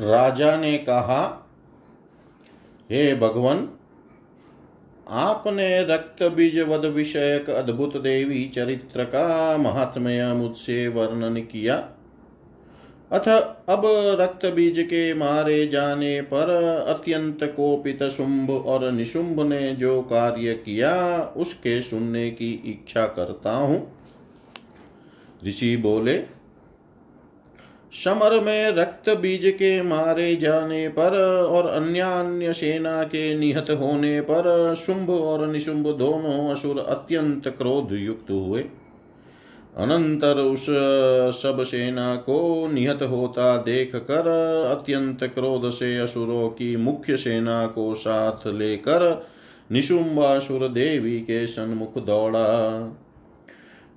राजा ने कहा, हे भगवान, आपने रक्त बीज वध विषयक अद्भुत देवी चरित्र का महात्म्य मुझसे वर्णन किया। अथ, अब रक्त बीज के मारे जाने पर अत्यंत कोपित शुंभ और निशुंभ ने जो कार्य किया, उसके सुनने की इच्छा करता हूँ। ऋषि बोले समर में रक्त बीज के मारे जाने पर और अन्य अन्य सेना के निहत होने पर शुंभ और निशुंभ दोनों असुर अत्यंत क्रोध युक्त हुए। अनंतर उस सब सेना को निहत होता देख कर अत्यंत क्रोध से असुरों की मुख्य सेना को साथ लेकर निशुंबासुर देवी के सन्मुख दौड़ा।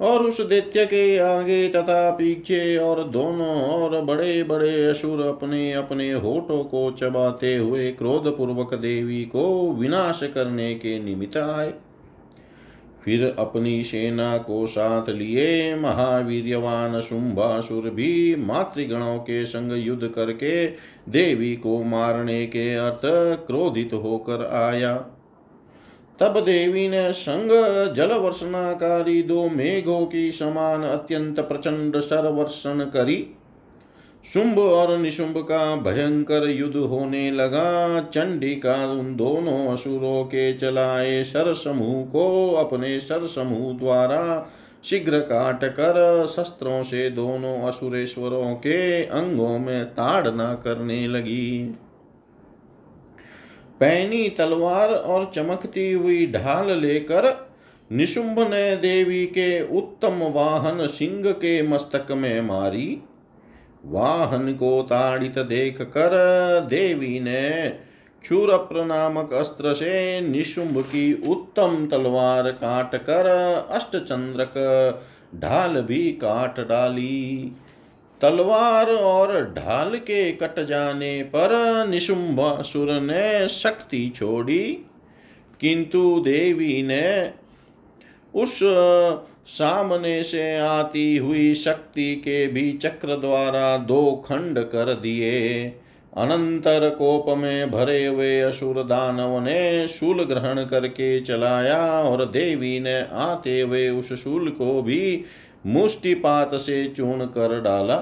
और उस दैत्य के आगे तथा पीछे और दोनों और बड़े बड़े असुर अपने अपने होठों को चबाते हुए क्रोध पूर्वक देवी को विनाश करने के निमित्त आए। फिर अपनी सेना को साथ लिए महावीरवान शुंभासुर भी मातृगणों के संग युद्ध करके देवी को मारने के अर्थ क्रोधित होकर आया। तब देवी ने संग जल वर्षणाकारी दो मेघों की समान अत्यंत प्रचंड सरवर्षण करी। शुंभ और निशुंभ का भयंकर युद्ध होने लगा। चंडी का उन दोनों असुरों के चलाए सर समूह को अपने सर समूह द्वारा शीघ्र काट कर शस्त्रों से दोनों असुरेश्वरों के अंगों में ताड़ना करने लगी। पैनी तलवार और चमकती हुई ढाल लेकर निशुंभ ने देवी के उत्तम वाहन सिंह के मस्तक में मारी। वाहन को ताड़ित देख कर देवी ने क्षुरप्र नामक अस्त्र से निशुंभ की उत्तम तलवार काट कर अष्टचंद्रक ढाल भी काट डाली। तलवार और ढाल के कट जाने पर निशुंभ सुर ने शक्ति छोड़ी। किंतु देवी ने उस सामने से आती हुई शक्ति के भी चक्र द्वारा दो खंड कर दिए। अनंतर कोप में भरे हुए असुर दानव ने शूल ग्रहण करके चलाया और देवी ने आते हुए उस शूल को भी मुष्टिपात से चूर्ण कर डाला।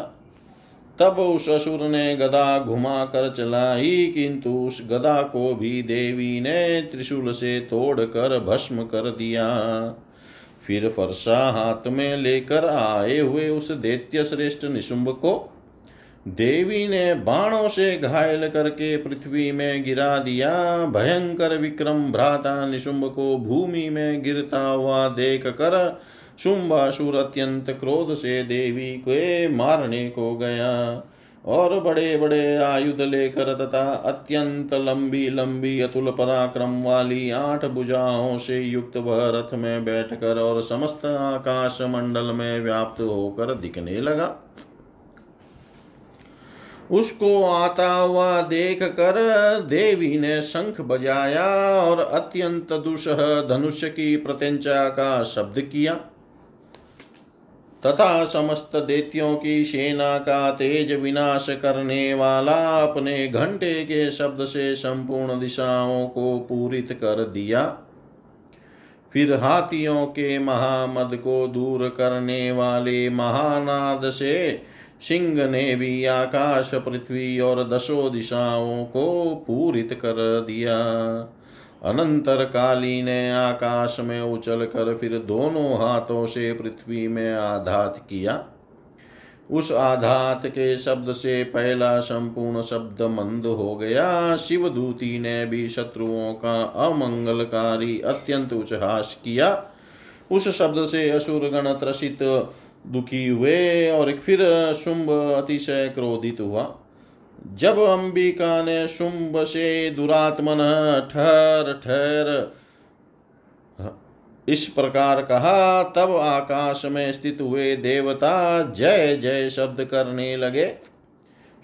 तब उस असुर ने गदा घुमा कर चलाई, किंतु उस गदा को भी देवी ने त्रिशूल से तोड़ कर भस्म कर दिया। फिर फरसा हाथ में लेकर आए हुए उस दैत्य श्रेष्ठ निशुंभ को देवी ने बाणों से घायल करके पृथ्वी में गिरा दिया। भयंकर विक्रम भ्राता निशुंभ को भूमि में गिरता हुआ देख कर शुंभासुर अत्यंत क्रोध से देवी को मारने को गया और बड़े बड़े आयुध लेकर तथा अत्यंत लंबी लंबी अतुल पराक्रम वाली आठ भुजाओं से युक्त वह रथ में बैठकर और समस्त आकाश मंडल में व्याप्त होकर दिखने लगा। उसको आता हुआ देख कर देवी ने शंख बजाया और अत्यंत दुसह धनुष की प्रत्यंचा का शब्द किया। तथा समस्त देतियों की सेना का तेज विनाश करने वाला अपने घंटे के शब्द से संपूर्ण दिशाओं को पूरित कर दिया। फिर हाथियों के महामद को दूर करने वाले महानाद से सिंह ने भी आकाश, पृथ्वी और दशो दिशाओं को पूरित कर दिया। अनंतर काली ने आकाश में उछल कर फिर दोनों हाथों से पृथ्वी में आघात किया। उस आघात के शब्द से पहला संपूर्ण शब्द मंद हो गया। शिवदूती ने भी शत्रुओं का अमंगलकारी, अत्यंत उच्चहास किया। उस शब्द से असुर गण त्रसित दुखी हुए और फिर शुंभ अतिशय क्रोधित हुआ। जब अंबिका ने शुंभ से दुरात्मन ठहर ठहर इस प्रकार कहा, तब आकाश में स्थित हुए देवता जय जय शब्द करने लगे।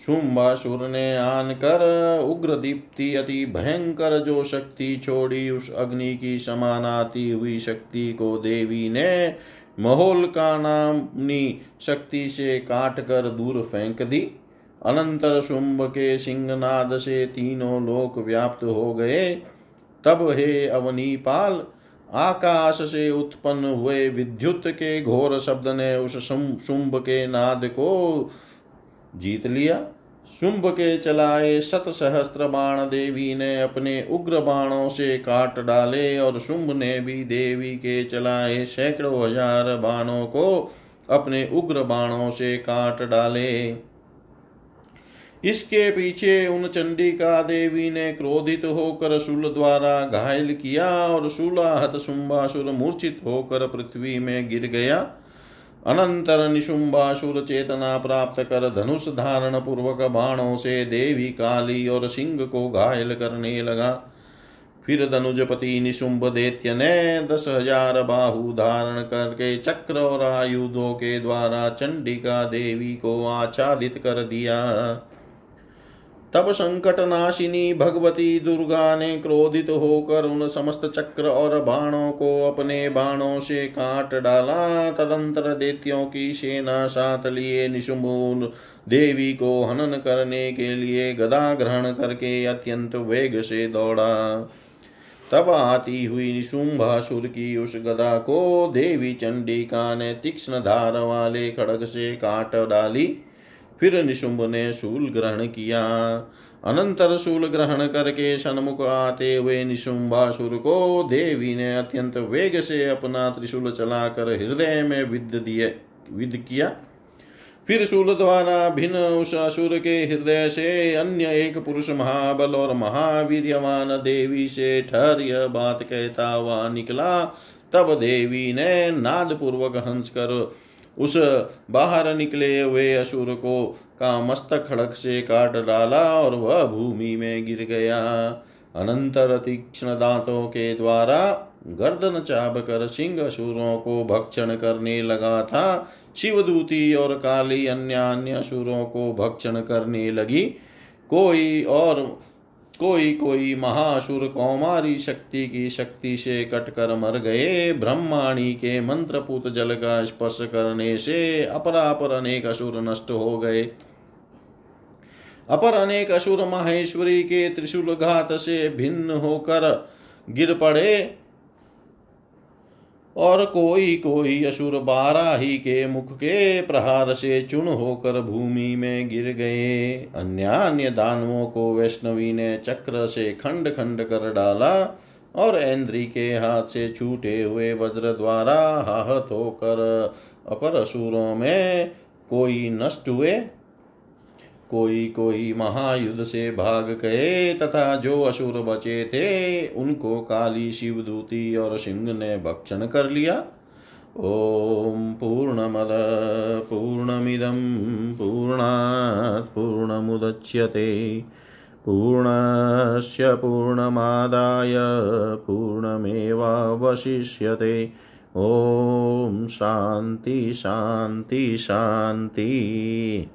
शुंभासुर ने आन कर उग्र दीप्ति अति भयंकर जो शक्ति छोड़ी, उस अग्नि की समान आती हुई शक्ति को देवी ने महोल का नामनी शक्ति से काट कर दूर फेंक दी। अनंतर शुंभ के सिंहनाद से तीनों लोक व्याप्त हो गए। तब हे अवनीपाल आकाश से उत्पन्न हुए विद्युत के घोर शब्द ने उस शुंभ के नाद को जीत लिया। शुंभ के चलाए सत सहस्त्र बाण देवी ने अपने उग्र बाणों से काट डाले और शुंभ ने भी देवी के चलाए सैकड़ों हज़ार बाणों को अपने उग्र बाणों से काट डाले। इसके पीछे उन चंडिका देवी ने क्रोधित होकर शूल द्वारा घायल किया और शूलाहत शुंबासुर मूर्छित होकर पृथ्वी में गिर गया। अनंतर निशुंबासुर चेतना प्राप्त कर धनुष धारण पूर्वक बाणों से देवी काली और सिंह को घायल करने लगा। फिर धनुजपति निशुंभ दैत्य ने दस हज़ार बाहु धारण करके चक्र और आयुधों के द्वारा चंडिका देवी को आच्छादित कर दिया। तब संकट नाशिनी भगवती दुर्गा ने क्रोधित होकर उन समस्त चक्र और बाणों को अपने बाणों से काट डाला। तदंतर देत्यों की सेना साथ लिए निशुम्भ देवी को हनन करने के लिए गदा ग्रहण करके अत्यंत वेग से दौड़ा। तब आती हुई निशुंभासुर की उस गदा को देवी चंडिका ने तीक्ष्ण धार वाले खड़ग से काट डाली। फिर निशुंभ ने शूल ग्रहण किया। अनंतर शूल ग्रहण करके सन्मुख आते हुए निशुंभासुर को देवी ने अत्यंत वेग से अपना त्रिशूल चलाकर हृदय में विद दिए विद किया। फिर शूल द्वारा भिन्न उस असुर के हृदय से अन्य एक पुरुष महाबल और महावीरवान देवी से ठहर यह बात कहता हुआ निकला। तब देवी ने नाद पूर्वक हंस कर उस बाहर निकले हुए असुर को का मस्तक खड़क से काट डाला और वह भूमि में गिर गया। अनंतर तीक्ष्ण दांतों के द्वारा गर्दन चाब कर सिंह असुरों को भक्षण करने लगा था। शिवदूती और काली अन्य अन्य असुरों को भक्षण करने लगी। कोई और कोई कोई महासुर कौमारी शक्ति की शक्ति से कटकर मर गए। ब्रह्माणी के मंत्रपूत जल का स्पर्श करने से अपरापर अनेक असुर नष्ट हो गए। अपर अनेक असुर माहेश्वरी के त्रिशूल घात से भिन्न होकर गिर पड़े। और कोई कोई असुर बाराही के मुख के प्रहार से चुन होकर भूमि में गिर गए। अन्य अन्य दानवों को वैष्णवी ने चक्र से खंड खंड कर डाला और ऐन्द्री के हाथ से छूटे हुए वज्र द्वारा आहत होकर अपर असुरों में कोई नष्ट हुए। कोई कोई महायुद्ध से भाग गए तथा जो असुर बचे थे, उनको काली शिवदूती और सिंह ने भक्षण कर लिया। ॐ पूर्णमद, पूर्णमिदं, पूर्णात् पूर्णमुदच्यते। पूर्णस्य पूर्णमादाय, पूर्णमेवावशिष्यते। ॐ शान्ति शान्ति शान्ति।